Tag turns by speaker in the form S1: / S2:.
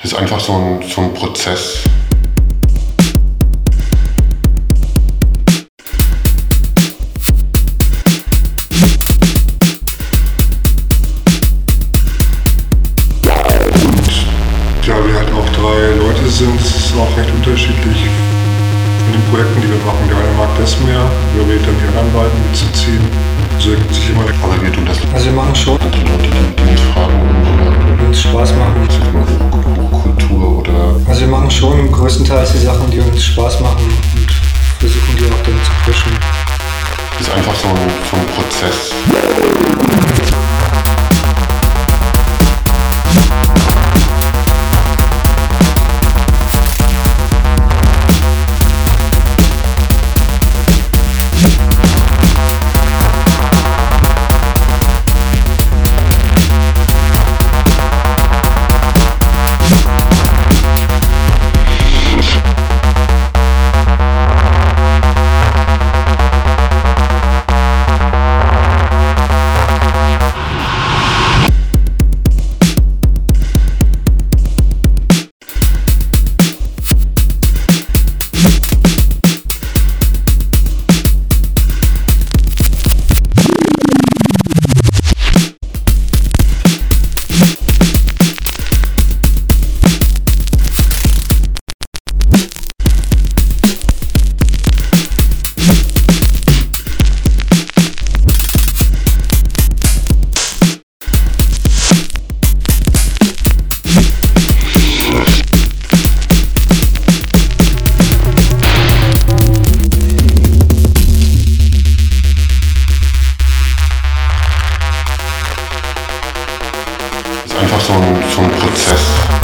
S1: Das ist einfach so ein, so ein Prozess.
S2: Und ja, wir halt auch drei Leute sind, es ist auch recht unterschiedlich in den Projekten, die wir machen. Der eine mag das mehr, der wählt dann die anderen beiden mitzuziehen. So ergibt sich immer
S1: Aber wir tun das
S3: Also wir machen schon,
S1: die Leute, die, die fragen,
S3: es Spaß machen. Schon größtenteils die Sachen, die uns Spaß machen und versuchen die auch dann zu pushen.
S1: das ist einfach so so ein Prozess. for some process.